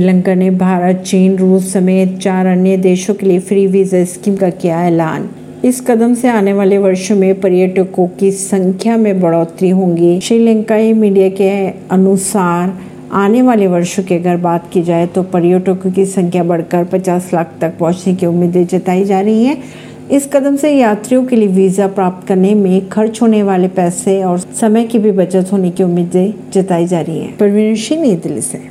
श्रीलंका ने भारत, चीन, रूस समेत चार अन्य देशों के लिए फ्री वीज़ा स्कीम का किया ऐलान। इस कदम से आने वाले वर्षों में पर्यटकों की संख्या में बढ़ोतरी होगी। श्रीलंकाई मीडिया के अनुसार आने वाले वर्षों की अगर बात की जाए तो पर्यटकों की संख्या बढ़कर 50 लाख तक पहुँचने की उम्मीदें जताई जा रही हैं। इस कदम से यात्रियों के लिए वीज़ा प्राप्त करने में खर्च होने वाले पैसे और समय की भी बचत होने की उम्मीदें जताई जा रही है। परवीन सिंह, नई दिल्ली से।